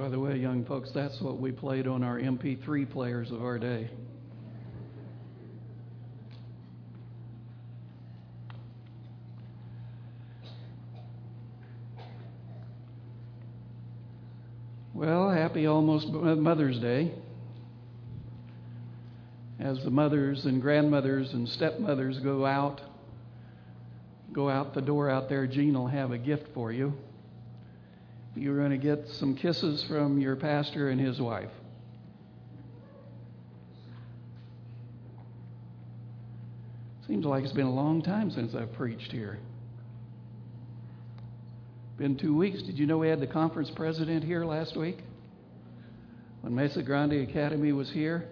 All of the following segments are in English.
By the way, young folks, that's what we played on our MP3 players of our day. Well, happy almost uh, Mother's Day. As the mothers and grandmothers and stepmothers go out, go out the door out there, Jean will have a gift for you. You're going to get some kisses from your pastor and his wife. Seems like it's been a long time since I've preached here. Been two weeks. Did you know we had the conference president here last week? When Mesa Grande Academy was here,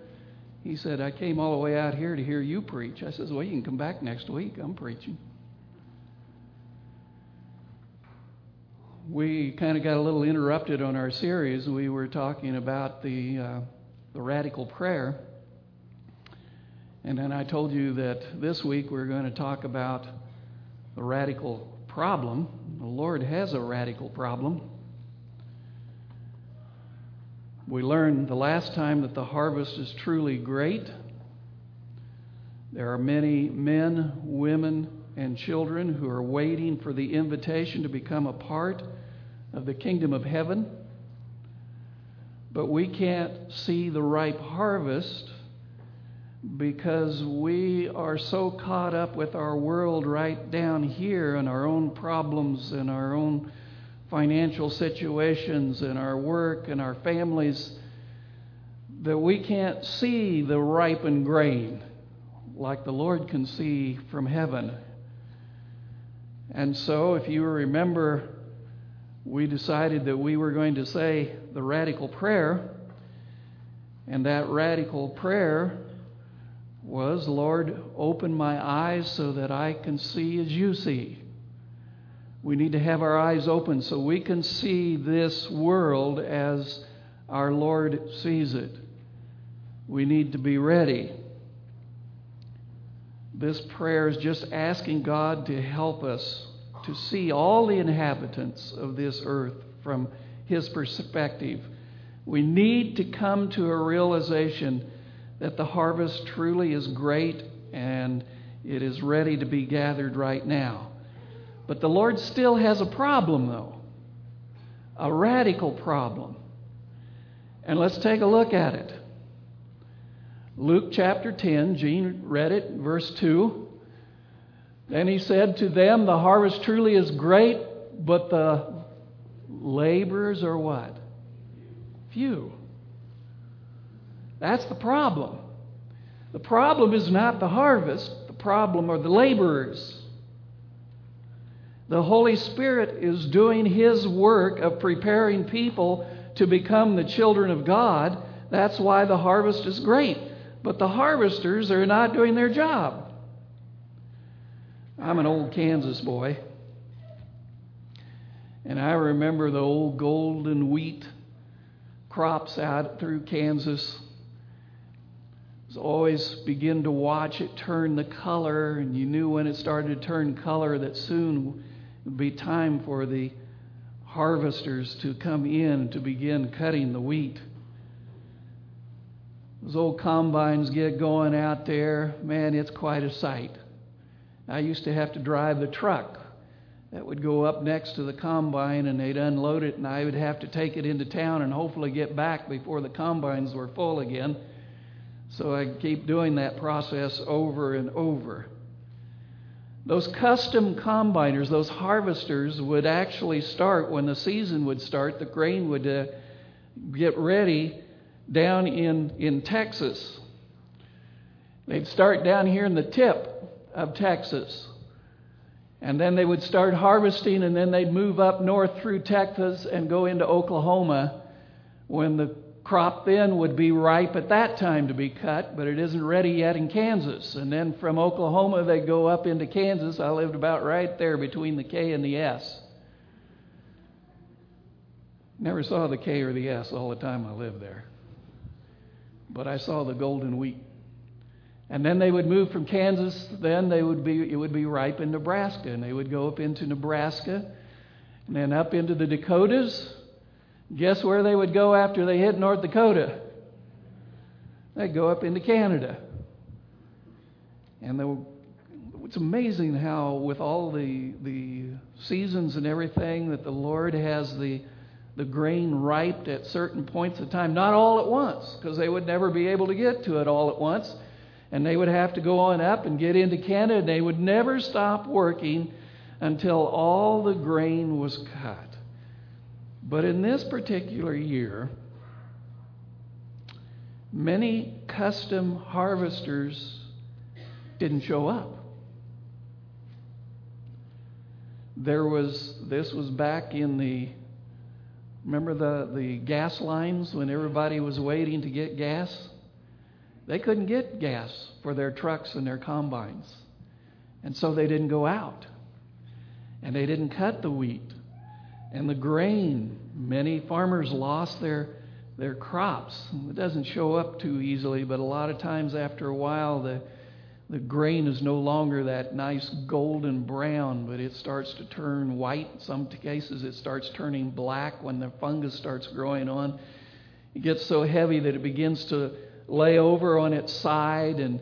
he said, I came all the way out here to hear you preach. I said, Well, you can come back next week. I'm preaching. We kind of got a little interrupted on our series. We were talking about the, uh, the radical prayer. And then I told you that this week we're going to talk about the radical problem. The Lord has a radical problem. We learned the last time that the harvest is truly great. There are many men, women, and children who are waiting for the invitation to become a part of the kingdom of heaven. But we can't see the ripe harvest because we are so caught up with our world right down here and our own problems and our own financial situations and our work and our families that we can't see the ripened grain like the Lord can see from heaven. And so, if you remember, we decided that we were going to say the radical prayer, and that radical prayer was, Lord, open my eyes so that I can see as you see. We need to have our eyes open so we can see this world as our Lord sees it. We need to be ready. This prayer is just asking God to help us to see all the inhabitants of this earth from His perspective. We need to come to a realization that the harvest truly is great and it is ready to be gathered right now. But the Lord still has a problem, though a radical problem. And let's take a look at it. Luke chapter 10, Gene read it, verse 2. Then he said to them, The harvest truly is great, but the laborers are what? Few. That's the problem. The problem is not the harvest, the problem are the laborers. The Holy Spirit is doing His work of preparing people to become the children of God. That's why the harvest is great. But the harvesters are not doing their job. I'm an old Kansas boy. And I remember the old golden wheat crops out through Kansas was always begin to watch it turn the color, and you knew when it started to turn color that soon would be time for the harvesters to come in to begin cutting the wheat. Those old combines get going out there, man, it's quite a sight. I used to have to drive the truck that would go up next to the combine and they'd unload it, and I would have to take it into town and hopefully get back before the combines were full again. So I keep doing that process over and over. Those custom combiners, those harvesters, would actually start when the season would start. The grain would uh, get ready down in, in Texas. They'd start down here in the tip of Texas. And then they would start harvesting, and then they'd move up north through Texas and go into Oklahoma when the crop then would be ripe at that time to be cut, but it isn't ready yet in Kansas. And then from Oklahoma, they go up into Kansas. I lived about right there between the K and the S. Never saw the K or the S all the time I lived there. But I saw the golden wheat. And then they would move from Kansas, then they would be it would be ripe in Nebraska. And they would go up into Nebraska and then up into the Dakotas Guess where they would go after they hit North Dakota? They'd go up into Canada. And the, it's amazing how, with all the, the seasons and everything, that the Lord has the, the grain ripe at certain points of time. Not all at once, because they would never be able to get to it all at once. And they would have to go on up and get into Canada, they would never stop working until all the grain was cut. But in this particular year, many custom harvesters didn't show up. There was, this was back in the, remember the, the gas lines when everybody was waiting to get gas? They couldn't get gas for their trucks and their combines. And so they didn't go out. And they didn't cut the wheat and the grain. Many farmers lost their, their crops. It doesn't show up too easily, but a lot of times after a while, the, the grain is no longer that nice golden brown, but it starts to turn white. In some cases, it starts turning black when the fungus starts growing on. It gets so heavy that it begins to lay over on its side and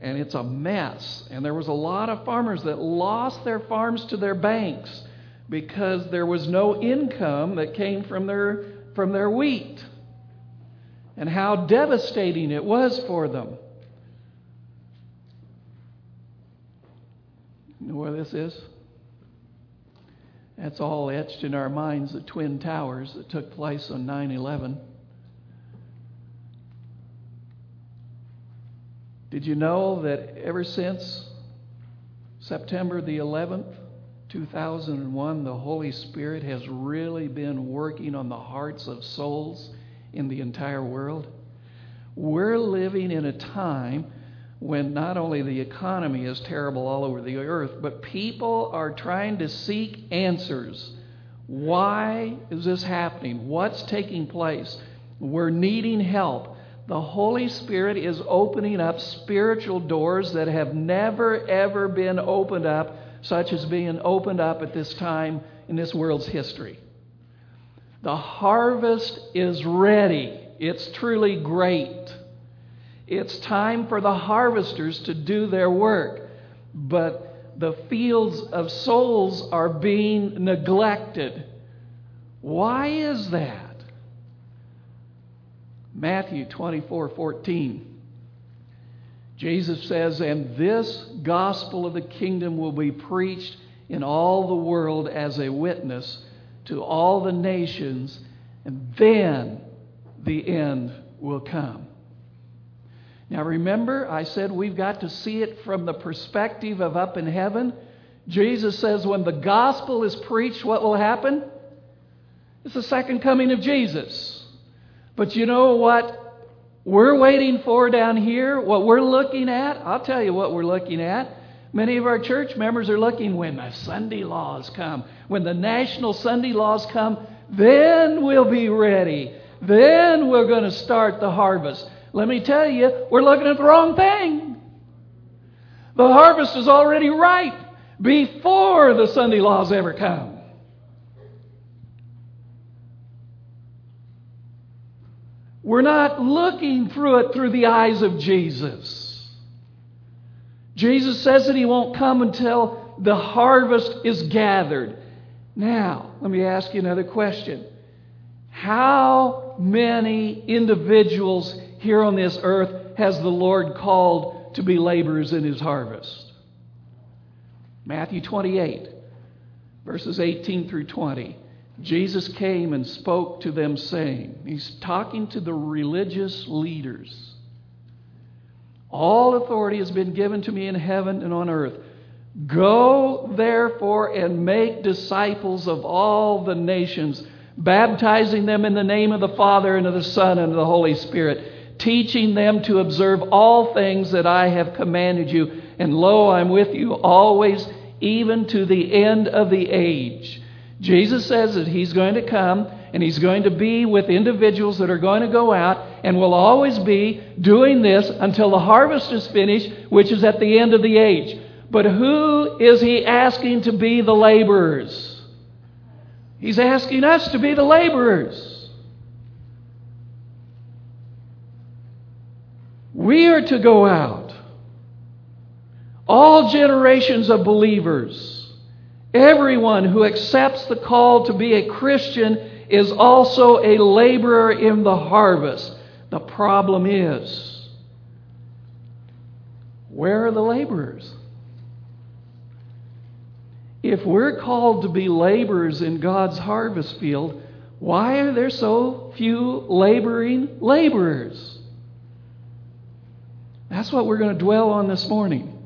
and it's a mess. And there was a lot of farmers that lost their farms to their banks because there was no income that came from their, from their wheat. And how devastating it was for them. You know where this is? That's all etched in our minds the Twin Towers that took place on 9 11. Did you know that ever since September the 11th, 2001, the Holy Spirit has really been working on the hearts of souls in the entire world. We're living in a time when not only the economy is terrible all over the earth, but people are trying to seek answers. Why is this happening? What's taking place? We're needing help. The Holy Spirit is opening up spiritual doors that have never, ever been opened up such as being opened up at this time in this world's history. The harvest is ready. It's truly great. It's time for the harvesters to do their work. But the fields of souls are being neglected. Why is that? Matthew 24 14. Jesus says, And this gospel of the kingdom will be preached in all the world as a witness to all the nations, and then the end will come. Now, remember, I said we've got to see it from the perspective of up in heaven. Jesus says, when the gospel is preached, what will happen? It's the second coming of Jesus. But you know what we're waiting for down here, what we're looking at, I'll tell you what we're looking at. Many of our church members are looking when the Sunday laws come. When the national Sunday laws come, then we'll be ready. Then we're going to start the harvest. Let me tell you, we're looking at the wrong thing. The harvest is already ripe before the Sunday laws ever come. We're not looking through it through the eyes of Jesus. Jesus says that He won't come until the harvest is gathered. Now, let me ask you another question. How many individuals here on this earth has the Lord called to be laborers in His harvest? Matthew 28, verses 18 through 20. Jesus came and spoke to them, saying, He's talking to the religious leaders. All authority has been given to me in heaven and on earth. Go, therefore, and make disciples of all the nations, baptizing them in the name of the Father, and of the Son, and of the Holy Spirit, teaching them to observe all things that I have commanded you. And lo, I'm with you always, even to the end of the age. Jesus says that he's going to come and he's going to be with individuals that are going to go out and will always be doing this until the harvest is finished, which is at the end of the age. But who is he asking to be the laborers? He's asking us to be the laborers. We are to go out. All generations of believers everyone who accepts the call to be a Christian is also a laborer in the harvest. The problem is, where are the laborers? If we're called to be laborers in God's harvest field, why are there so few laboring laborers? That's what we're going to dwell on this morning.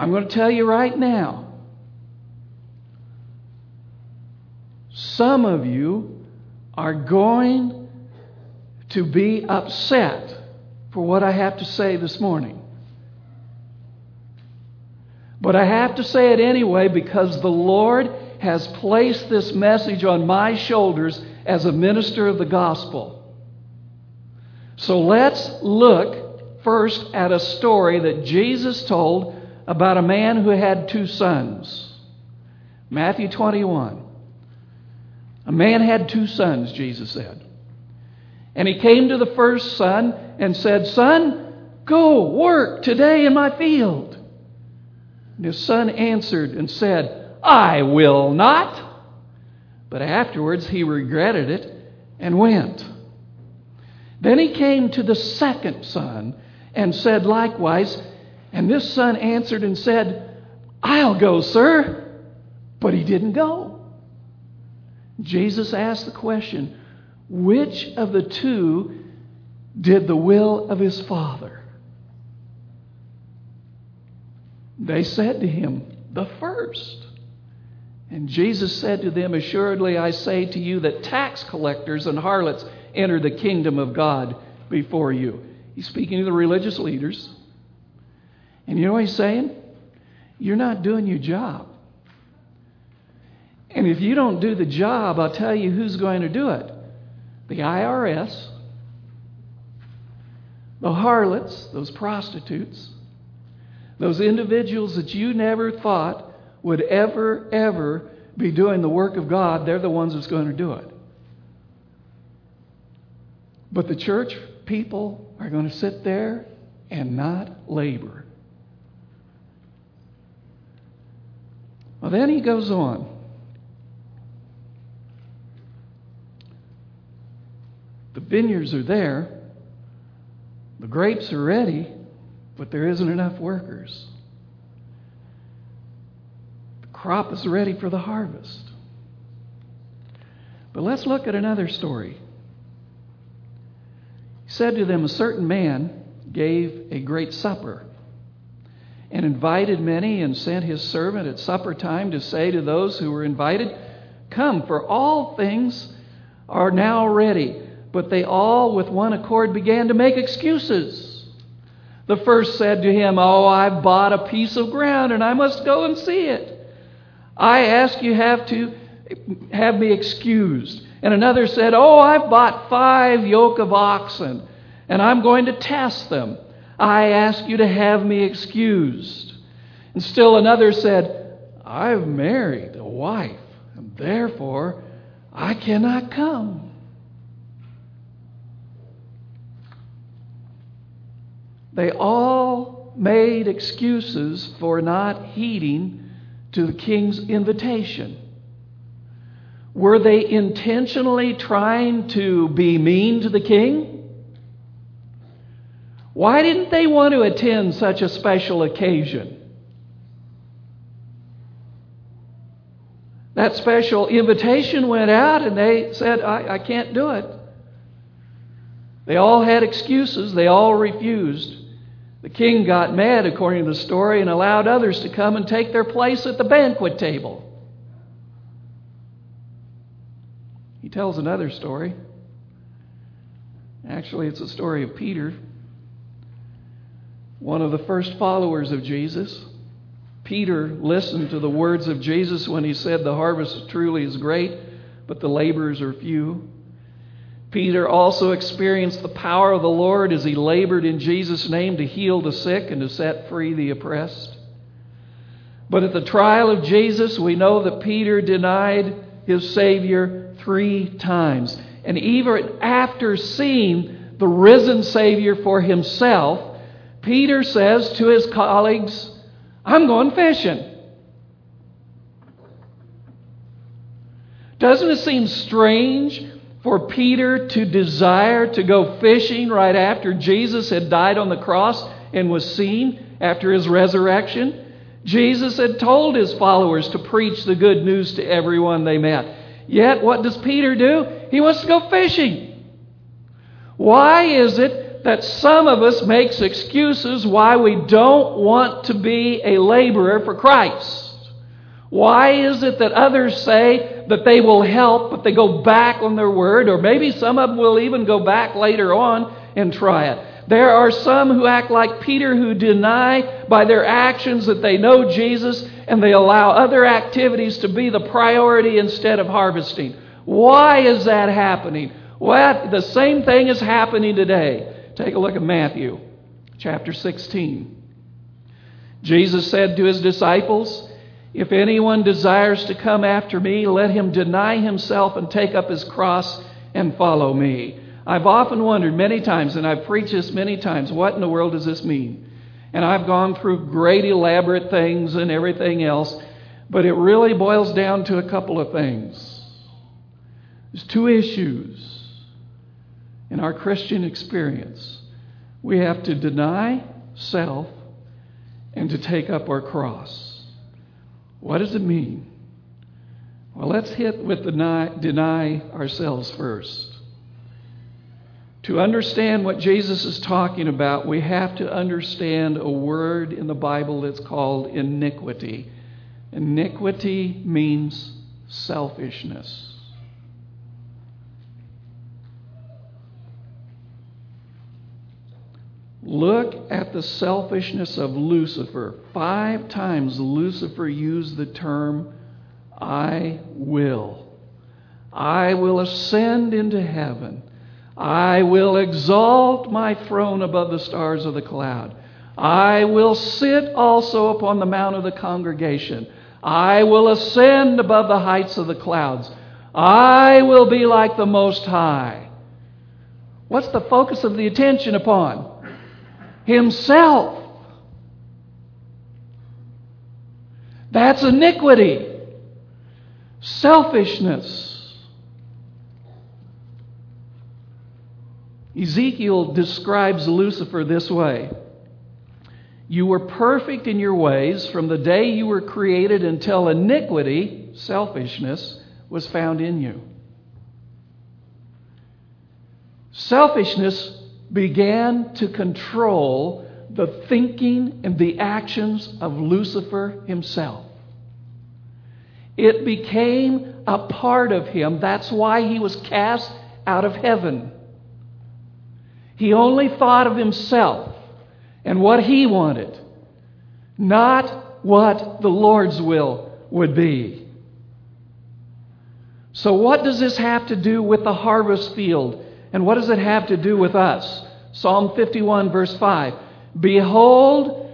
I'm going to tell you right now some of you are going to be upset for what I have to say this morning. But I have to say it anyway because the Lord has placed this message on my shoulders as a minister of the gospel. So let's look first at a story that Jesus told about a man who had two sons. Matthew 21. A man had two sons, Jesus said. And he came to the first son and said, Son, go work today in my field. And his son answered and said, I will not. But afterwards he regretted it and went. Then he came to the second son and said likewise, and this son answered and said, I'll go, sir. But he didn't go. Jesus asked the question, which of the two did the will of his father? They said to him, The first. And Jesus said to them, Assuredly I say to you that tax collectors and harlots enter the kingdom of God before you. He's speaking to the religious leaders. And you know what he's saying? You're not doing your job. And if you don't do the job, I'll tell you who's going to do it the IRS, the harlots, those prostitutes, those individuals that you never thought would ever, ever be doing the work of God, they're the ones that's going to do it. But the church people are going to sit there and not labor. Well, then he goes on. The vineyards are there, the grapes are ready, but there isn't enough workers. The crop is ready for the harvest. But let's look at another story. He said to them, A certain man gave a great supper and invited many and sent his servant at supper time to say to those who were invited, Come, for all things are now ready. But they all, with one accord, began to make excuses. The first said to him, Oh, I've bought a piece of ground and I must go and see it. I ask you have to have me excused. And another said, Oh, I've bought five yoke of oxen and I'm going to test them. I ask you to have me excused. And still another said, I've married a wife, and therefore I cannot come. They all made excuses for not heeding to the king's invitation. Were they intentionally trying to be mean to the king? Why didn't they want to attend such a special occasion? That special invitation went out and they said, I, I can't do it. They all had excuses, they all refused. The king got mad, according to the story, and allowed others to come and take their place at the banquet table. He tells another story. Actually, it's a story of Peter, one of the first followers of Jesus. Peter listened to the words of Jesus when he said, The harvest truly is great, but the laborers are few. Peter also experienced the power of the Lord as he labored in Jesus' name to heal the sick and to set free the oppressed. But at the trial of Jesus, we know that Peter denied his Savior three times. And even after seeing the risen Savior for himself, Peter says to his colleagues, I'm going fishing. Doesn't it seem strange for Peter to desire to go fishing right after Jesus had died on the cross and was seen after his resurrection? Jesus had told his followers to preach the good news to everyone they met. Yet, what does Peter do? He wants to go fishing. Why is it that some of us makes excuses why we don't want to be a laborer for Christ? Why is it that others say that they will help, but they go back on their word, or maybe some of them will even go back later on and try it? There are some who act like Peter who deny by their actions that they know Jesus and they allow other activities to be the priority instead of harvesting. Why is that happening? Well, the same thing is happening today. Take a look at Matthew chapter 16. Jesus said to his disciples, If anyone desires to come after me, let him deny himself and take up his cross and follow me. I've often wondered many times, and I've preached this many times, what in the world does this mean? And I've gone through great elaborate things and everything else, but it really boils down to a couple of things. There's two issues in our Christian experience. We have to deny self and to take up our cross. What does it mean? Well, let's hit with deny, deny ourselves first. To understand what Jesus is talking about, we have to understand a word in the Bible that's called iniquity. Iniquity means selfishness. Look at the selfishness of Lucifer. Five times Lucifer used the term, I will. I will ascend into heaven. I will exalt my throne above the stars of the cloud. I will sit also upon the mount of the congregation. I will ascend above the heights of the clouds. I will be like the Most High. What's the focus of the attention upon? Himself. That's iniquity, selfishness. Ezekiel describes Lucifer this way You were perfect in your ways from the day you were created until iniquity, selfishness, was found in you. Selfishness began to control the thinking and the actions of Lucifer himself. It became a part of him. That's why he was cast out of heaven. He only thought of himself and what he wanted, not what the Lord's will would be. So, what does this have to do with the harvest field? And what does it have to do with us? Psalm 51, verse 5. Behold,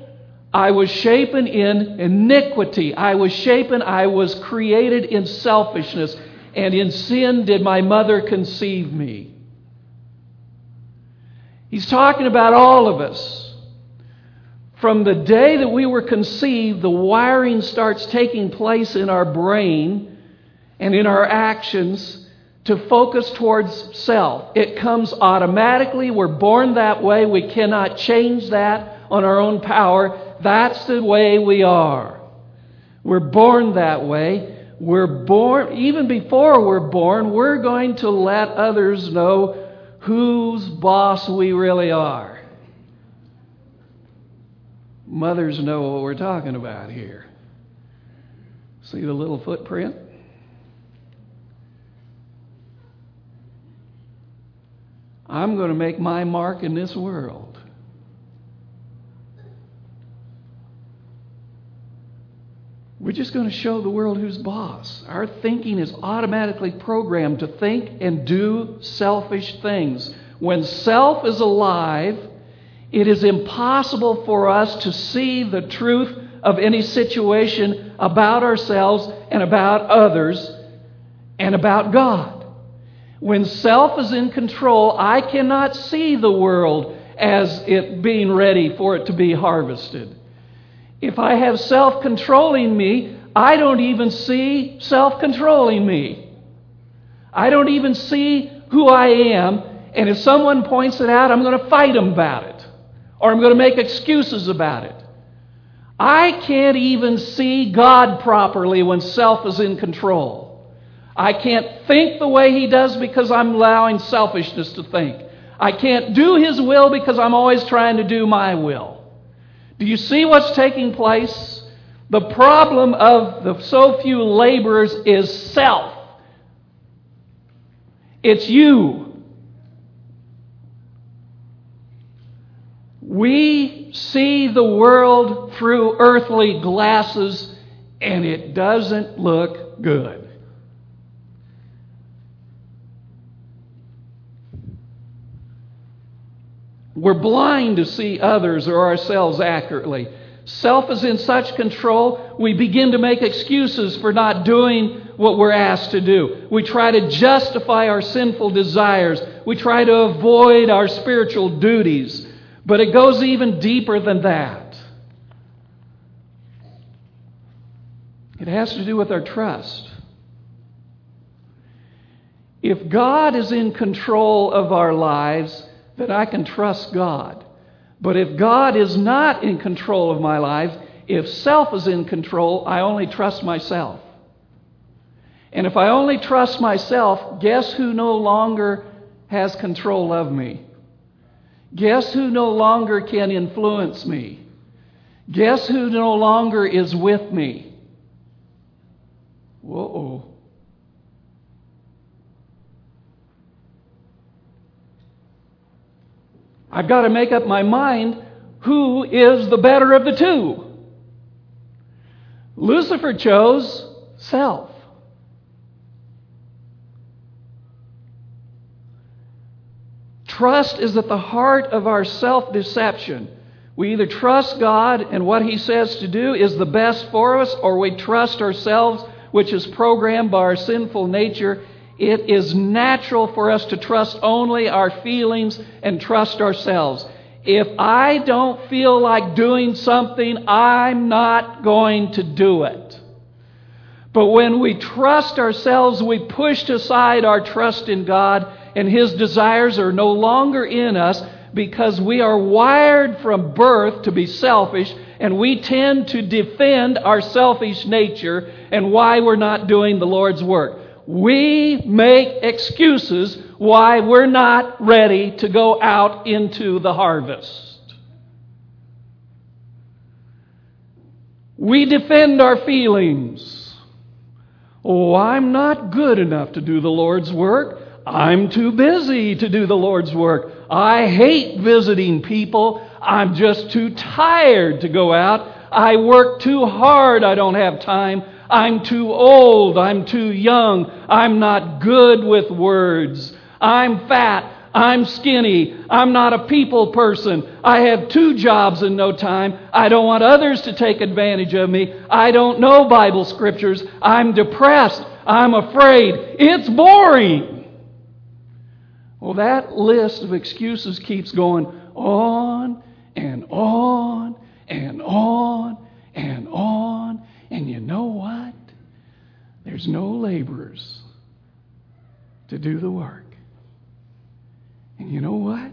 I was shapen in iniquity. I was shapen, I was created in selfishness, and in sin did my mother conceive me. He's talking about all of us. From the day that we were conceived, the wiring starts taking place in our brain and in our actions to focus towards self. It comes automatically. We're born that way. We cannot change that on our own power. That's the way we are. We're born that way. We're born, even before we're born, we're going to let others know whose boss we really are. Mothers know what we're talking about here. See the little footprint? I'm going to make my mark in this world. We're just going to show the world who's boss. Our thinking is automatically programmed to think and do selfish things. When self is alive, it is impossible for us to see the truth of any situation about ourselves and about others and about God. When self is in control, I cannot see the world as it being ready for it to be harvested. If I have self controlling me, I don't even see self controlling me. I don't even see who I am, and if someone points it out, I'm going to fight them about it, or I'm going to make excuses about it. I can't even see God properly when self is in control. I can't think the way He does because I'm allowing selfishness to think. I can't do His will because I'm always trying to do my will. Do you see what's taking place? The problem of the so few laborers is self. It's you. We see the world through earthly glasses and it doesn't look good. We're blind to see others or ourselves accurately. Self is in such control, we begin to make excuses for not doing what we're asked to do. We try to justify our sinful desires. We try to avoid our spiritual duties. But it goes even deeper than that. It has to do with our trust. If God is in control of our lives, then I can trust God. But if God is not in control of my life, if self is in control, I only trust myself. And if I only trust myself, guess who no longer has control of me? Guess who no longer can influence me? Guess who no longer is with me? Whoa. I've got to make up my mind who is the better of the two. Lucifer chose self. Trust is at the heart of our self deception. We either trust God and what He says to do is the best for us, or we trust ourselves, which is programmed by our sinful nature it is natural for us to trust only our feelings and trust ourselves. If I don't feel like doing something, I'm not going to do it. But when we trust ourselves, we push aside our trust in God, and His desires are no longer in us because we are wired from birth to be selfish, and we tend to defend our selfish nature and why we're not doing the Lord's work we make excuses why we're not ready to go out into the harvest. We defend our feelings. Oh, I'm not good enough to do the Lord's work. I'm too busy to do the Lord's work. I hate visiting people. I'm just too tired to go out. I work too hard. I don't have time. I'm too old. I'm too young. I'm not good with words. I'm fat. I'm skinny. I'm not a people person. I have two jobs in no time. I don't want others to take advantage of me. I don't know Bible scriptures. I'm depressed. I'm afraid. It's boring. Well, that list of excuses keeps going on and on and on and on and you know what? There's no laborers to do the work. And you know what?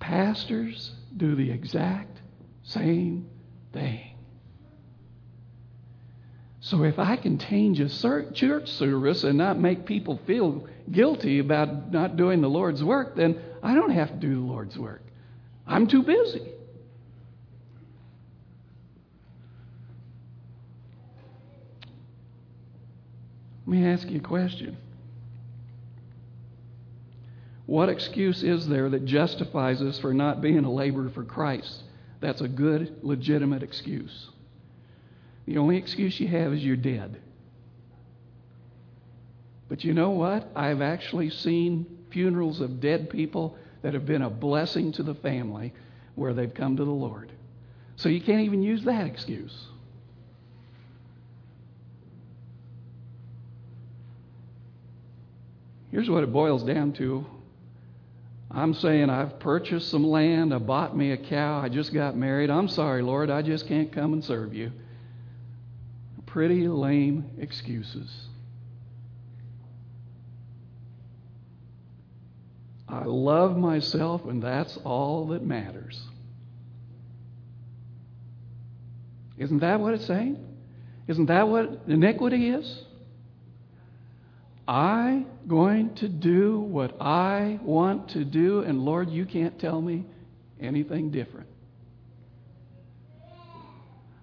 Pastors do the exact same thing. So if I can change a church service and not make people feel guilty about not doing the Lord's work, then I don't have to do the Lord's work. I'm too busy. Let me ask you a question. What excuse is there that justifies us for not being a laborer for Christ? That's a good, legitimate excuse. The only excuse you have is you're dead. But you know what? I've actually seen funerals of dead people that have been a blessing to the family where they've come to the Lord. So you can't even use that excuse. Here's what it boils down to I'm saying I've purchased some land, I bought me a cow, I just got married. I'm sorry, Lord, I just can't come and serve you. Pretty lame excuses. I love myself, and that's all that matters. Isn't that what it's saying? Isn't that what iniquity is? I going to do what I want to do, and Lord, you can't tell me anything different.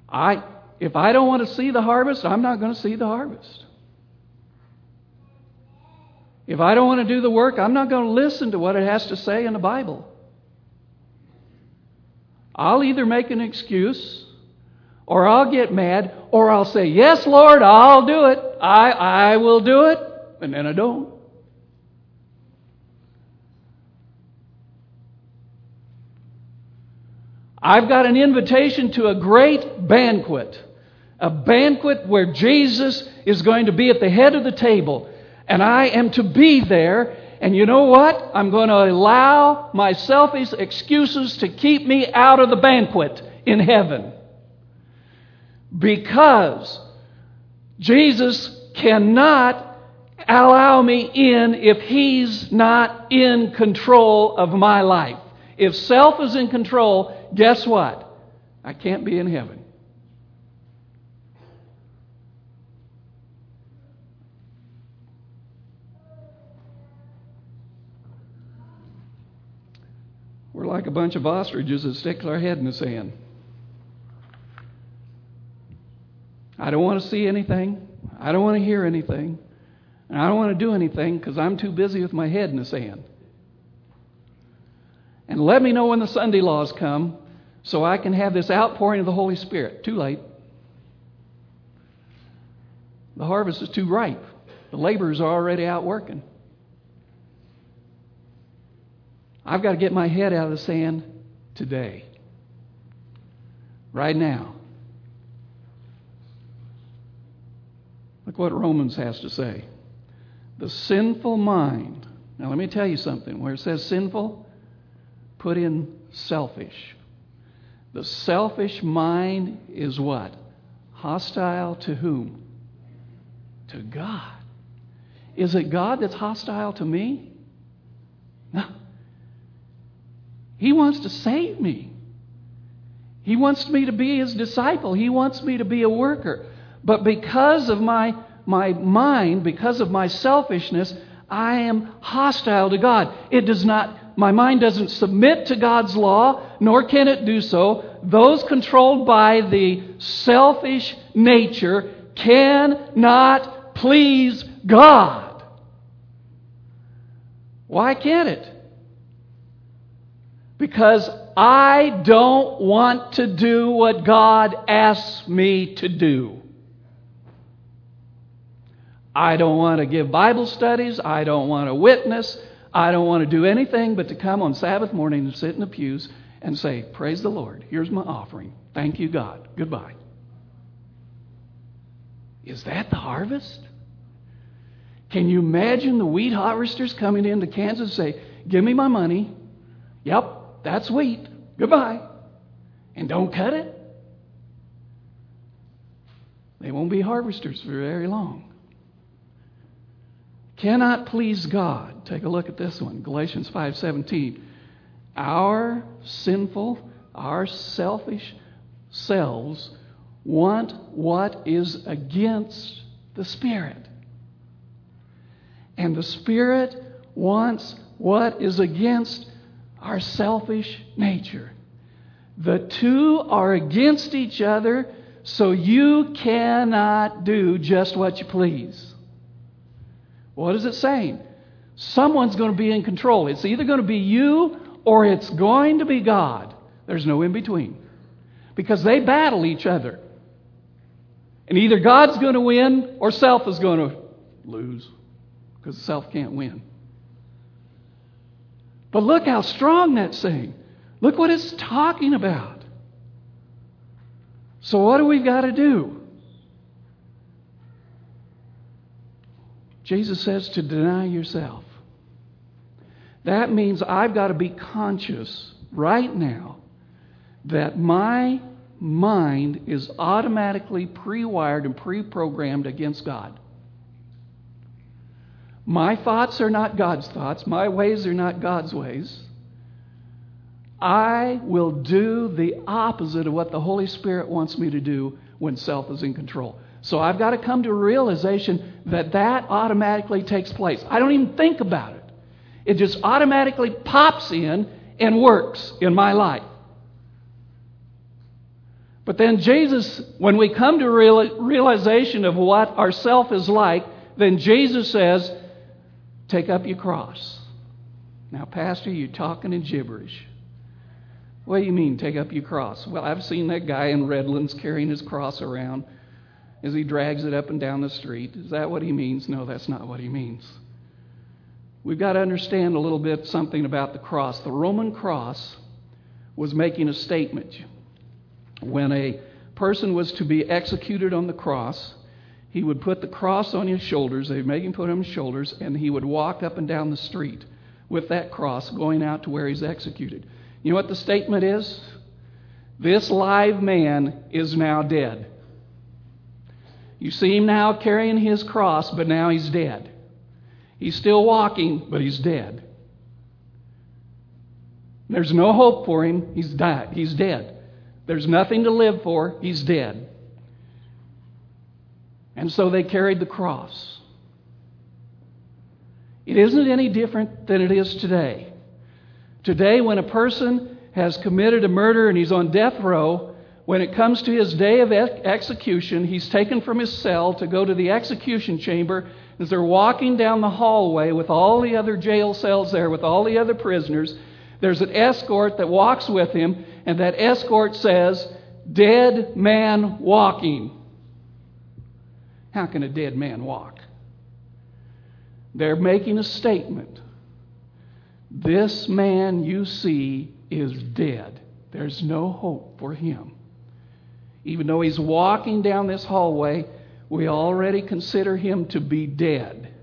I if I don't want to see the harvest, I'm not going to see the harvest. If I don't want to do the work, I'm not going to listen to what it has to say in the Bible. I'll either make an excuse or I'll get mad or I'll say, Yes, Lord, I'll do it. I, I will do it. And then I don't. I've got an invitation to a great banquet, a banquet where Jesus is going to be at the head of the table and I am to be there. And you know what? I'm going to allow my selfish excuses to keep me out of the banquet in heaven. Because Jesus cannot allow me in if He's not in control of my life. If self is in control, guess what? I can't be in heaven. We're like a bunch of ostriches that stick their head in the sand. I don't want to see anything. I don't want to hear anything. And I don't want to do anything because I'm too busy with my head in the sand. And let me know when the Sunday laws come so I can have this outpouring of the Holy Spirit. Too late. The harvest is too ripe. The laborers are already out working. I've got to get my head out of the sand today, right now. Look what Romans has to say. The sinful mind. Now, let me tell you something. Where it says sinful, put in selfish. The selfish mind is what? Hostile to whom? To God. Is it God that's hostile to me? No. He wants to save me. He wants me to be his disciple. He wants me to be a worker. But because of my, my mind, because of my selfishness, I am hostile to God. It does not, my mind doesn't submit to God's law, nor can it do so. Those controlled by the selfish nature cannot please God. Why can't it? because I don't want to do what God asks me to do. I don't want to give Bible studies. I don't want to witness. I don't want to do anything but to come on Sabbath morning and sit in the pews and say, Praise the Lord. Here's my offering. Thank you, God. Goodbye. Is that the harvest? Can you imagine the wheat harvesters coming into Kansas and say, Give me my money. Yep, that's wheat. Goodbye. And don't cut it. They won't be harvesters for very long. Cannot please God. Take a look at this one. Galatians 5:17. Our sinful, our selfish selves want what is against the Spirit. And the Spirit wants what is against our selfish nature. The two are against each other, so you cannot do just what you please. What is it saying? Someone's going to be in control. It's either going to be you or it's going to be God. There's no in between. Because they battle each other. And either God's going to win or self is going to lose. Because self can't win. But look how strong that's saying. Look what it's talking about. So, what do we got to do? Jesus says to deny yourself. That means I've got to be conscious right now that my mind is automatically pre wired and pre programmed against God. My thoughts are not God's thoughts, my ways are not God's ways. I will do the opposite of what the Holy Spirit wants me to do when self is in control. So I've got to come to a realization that that automatically takes place. I don't even think about it. It just automatically pops in and works in my life. But then Jesus, when we come to real, realization of what our self is like, then Jesus says, Take up your cross. Now, Pastor, you're talking in gibberish. What do you mean, take up your cross? Well, I've seen that guy in Redlands carrying his cross around as he drags it up and down the street. Is that what he means? No, that's not what he means. We've got to understand a little bit something about the cross. The Roman cross was making a statement. When a person was to be executed on the cross, he would put the cross on his shoulders. They'd make him put it on his shoulders, and he would walk up and down the street with that cross going out to where he's executed. You know what the statement is? This live man is now dead. You see him now carrying his cross, but now he's dead. He's still walking, but he's dead. There's no hope for him. He's died. He's dead. There's nothing to live for. He's dead. And so they carried the cross. It isn't any different than it is today. Today, when a person has committed a murder and he's on death row, when it comes to his day of execution, he's taken from his cell to go to the execution chamber. As they're walking down the hallway with all the other jail cells there, with all the other prisoners, there's an escort that walks with him, and that escort says, Dead man walking. How can a dead man walk? They're making a statement. This man you see is dead. There's no hope for him. Even though he's walking down this hallway, we already consider him to be dead.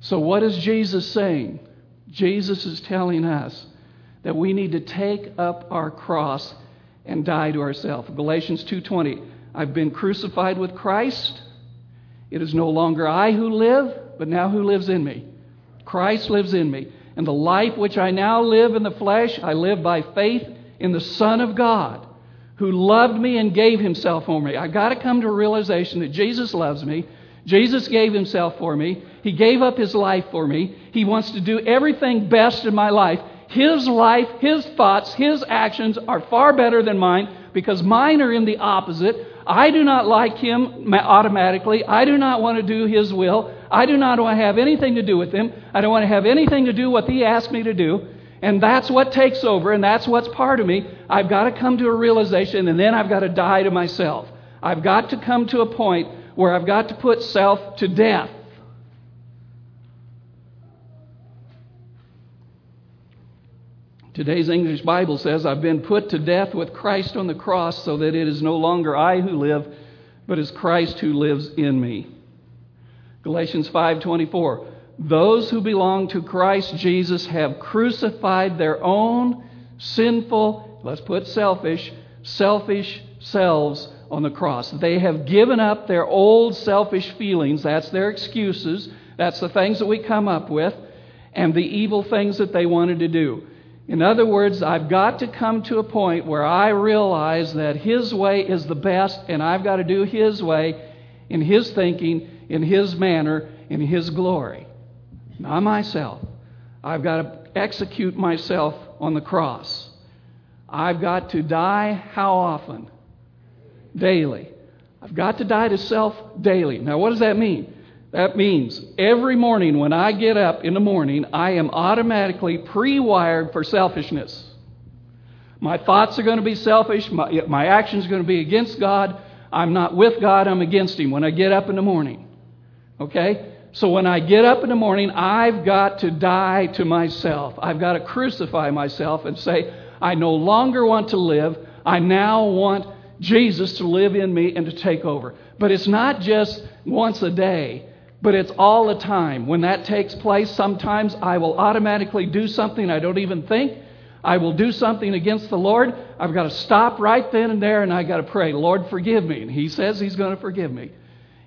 So, what is Jesus saying? Jesus is telling us that we need to take up our cross and die to ourselves. Galatians 2:20 I've been crucified with Christ. It is no longer I who live, but now who lives in me? Christ lives in me. And the life which I now live in the flesh, I live by faith in the Son of God who loved me and gave himself for me. I got to come to a realization that Jesus loves me. Jesus gave himself for me. He gave up his life for me. He wants to do everything best in my life. His life, his thoughts, his actions are far better than mine because mine are in the opposite. I do not like him automatically. I do not want to do his will. I do not want to have anything to do with him. I don't want to have anything to do what he asked me to do. And that's what takes over, and that's what's part of me. I've got to come to a realization, and then I've got to die to myself. I've got to come to a point where I've got to put self to death. Today's English Bible says, I've been put to death with Christ on the cross so that it is no longer I who live, but is Christ who lives in me. Galatians 5:24 those who belong to Christ Jesus have crucified their own sinful, let's put selfish, selfish selves on the cross. They have given up their old selfish feelings. That's their excuses. That's the things that we come up with and the evil things that they wanted to do. In other words, I've got to come to a point where I realize that His way is the best, and I've got to do His way in His thinking, in His manner, in His glory not myself. I've got to execute myself on the cross. I've got to die how often? Daily. I've got to die to self daily. Now, what does that mean? That means every morning when I get up in the morning, I am automatically pre wired for selfishness. My thoughts are going to be selfish. My, my actions are going to be against God. I'm not with God, I'm against Him when I get up in the morning. Okay? So when I get up in the morning, I've got to die to myself. I've got to crucify myself and say, I no longer want to live. I now want Jesus to live in me and to take over. But it's not just once a day. But it's all the time. When that takes place, sometimes I will automatically do something I don't even think. I will do something against the Lord. I've got to stop right then and there and I've got to pray, Lord, forgive me. And He says He's going to forgive me.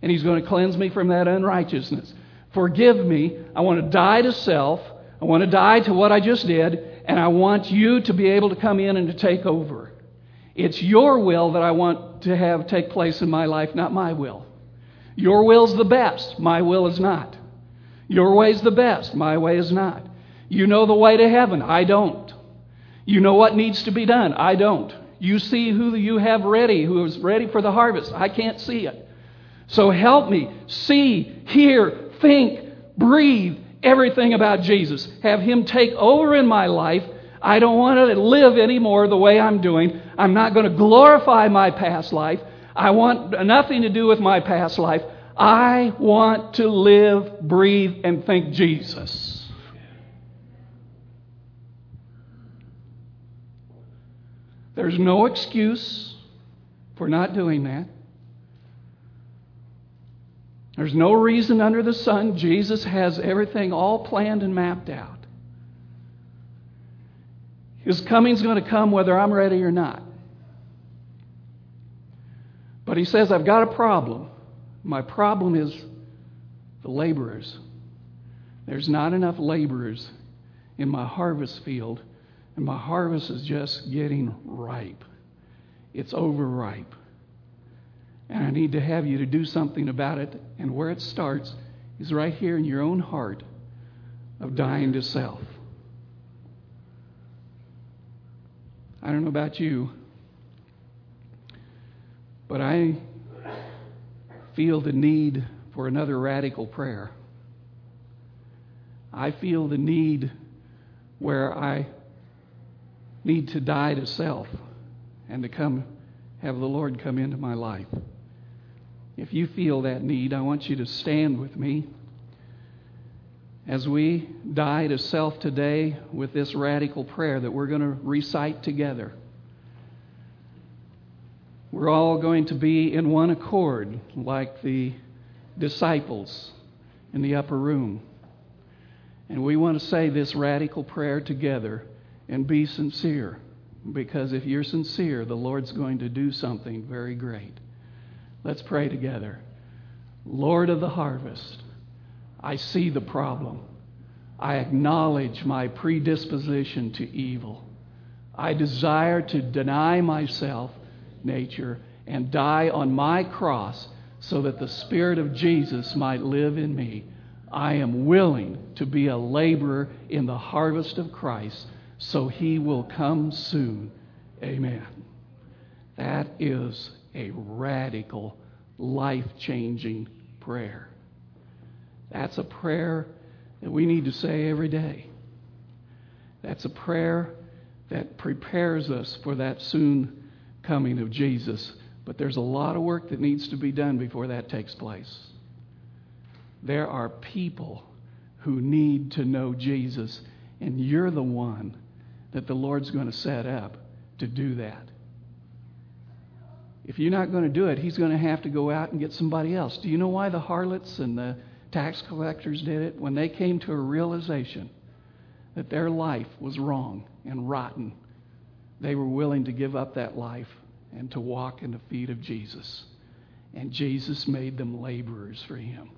And He's going to cleanse me from that unrighteousness. Forgive me. I want to die to self. I want to die to what I just did. And I want you to be able to come in and to take over. It's your will that I want to have take place in my life, not my will. Your will's the best. My will is not. Your way's the best. My way is not. You know the way to heaven. I don't. You know what needs to be done. I don't. You see who you have ready, who is ready for the harvest. I can't see it. So help me see, hear, think, breathe everything about Jesus. Have Him take over in my life. I don't want to live anymore the way I'm doing. I'm not going to glorify my past life. I want nothing to do with my past life. I want to live, breathe, and think Jesus. There's no excuse for not doing that. There's no reason under the sun. Jesus has everything all planned and mapped out. His coming's going to come whether I'm ready or not. But he says, I've got a problem. My problem is the laborers. There's not enough laborers in my harvest field, and my harvest is just getting ripe. It's overripe. And I need to have you to do something about it. And where it starts is right here in your own heart of dying to self. I don't know about you, but I feel the need for another radical prayer. I feel the need where I need to die to self and to come have the Lord come into my life. If you feel that need, I want you to stand with me as we die to self today with this radical prayer that we're going to recite together. We're all going to be in one accord, like the disciples in the upper room. And we want to say this radical prayer together and be sincere. Because if you're sincere, the Lord's going to do something very great. Let's pray together. Lord of the harvest, I see the problem. I acknowledge my predisposition to evil. I desire to deny myself, nature, and die on my cross so that the Spirit of Jesus might live in me. I am willing to be a laborer in the harvest of Christ so he will come soon. Amen. That is a radical, life changing prayer. That's a prayer that we need to say every day. That's a prayer that prepares us for that soon coming of Jesus. But there's a lot of work that needs to be done before that takes place. There are people who need to know Jesus, and you're the one that the Lord's going to set up to do that. If you're not going to do it, he's going to have to go out and get somebody else. Do you know why the harlots and the tax collectors did it? When they came to a realization that their life was wrong and rotten, they were willing to give up that life and to walk in the feet of Jesus. And Jesus made them laborers for him.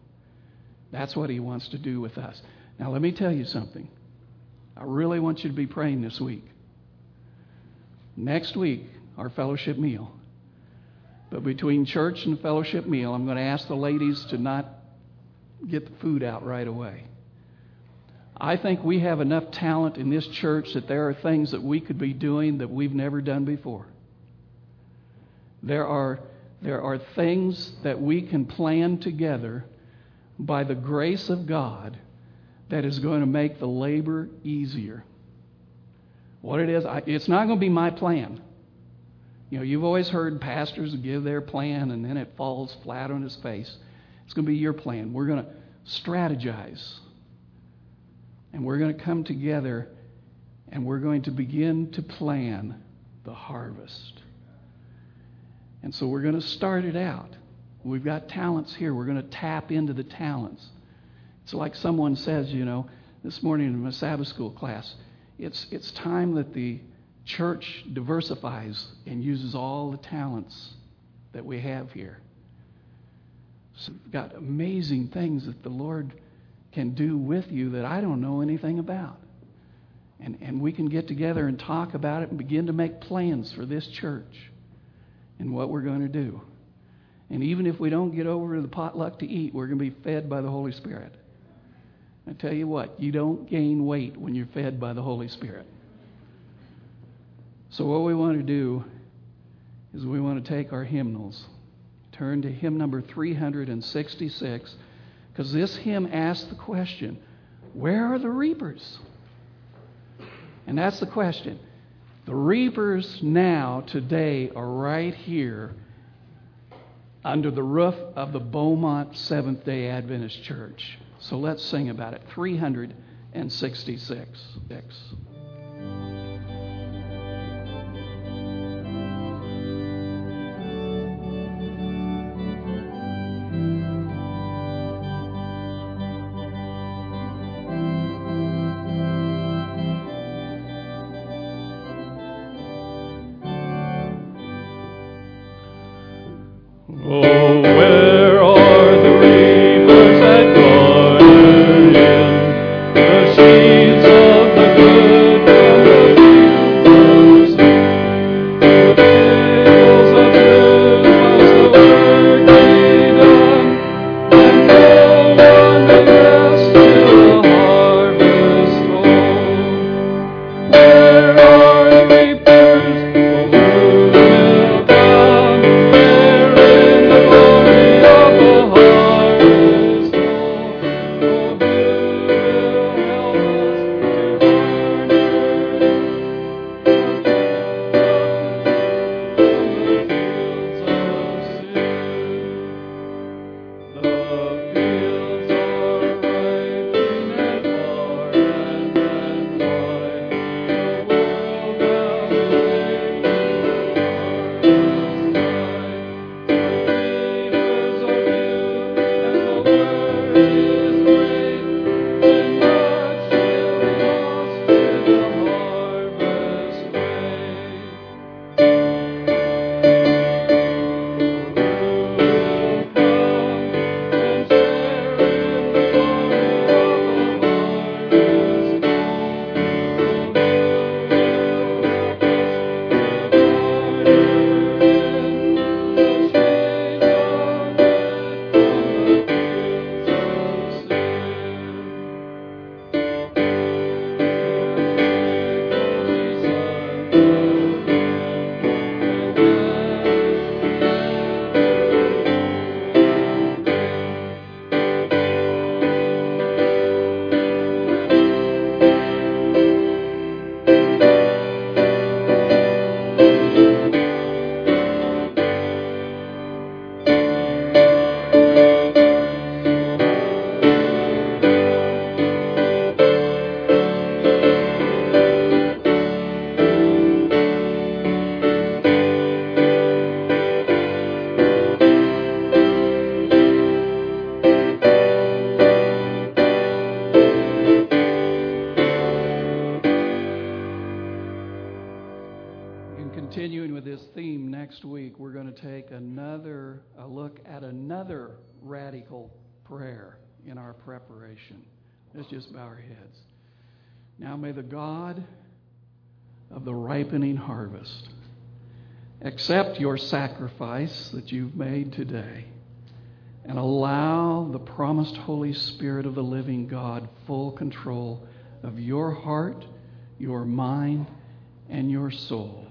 That's what he wants to do with us. Now, let me tell you something. I really want you to be praying this week. Next week, our fellowship meal. But between church and fellowship meal, I'm going to ask the ladies to not get the food out right away. I think we have enough talent in this church that there are things that we could be doing that we've never done before. There are, there are things that we can plan together by the grace of God that is going to make the labor easier. What it is, I, it's not going to be my plan. You know, you've always heard pastors give their plan and then it falls flat on his face. It's going to be your plan. We're going to strategize. And we're going to come together and we're going to begin to plan the harvest. And so we're going to start it out. We've got talents here. We're going to tap into the talents. It's like someone says, you know, this morning in my Sabbath school class, it's, it's time that the church diversifies and uses all the talents that we have here. So we've got amazing things that the Lord can do with you that I don't know anything about. And, and we can get together and talk about it and begin to make plans for this church and what we're going to do. And even if we don't get over to the potluck to eat, we're going to be fed by the Holy Spirit. I tell you what, you don't gain weight when you're fed by the Holy Spirit. So, what we want to do is we want to take our hymnals, turn to hymn number 366, because this hymn asks the question where are the reapers? And that's the question. The reapers now, today, are right here under the roof of the Beaumont Seventh day Adventist Church. So let's sing about it. 366. Preparation. Let's just bow our heads. Now may the God of the ripening harvest accept your sacrifice that you've made today and allow the promised Holy Spirit of the living God full control of your heart, your mind, and your soul.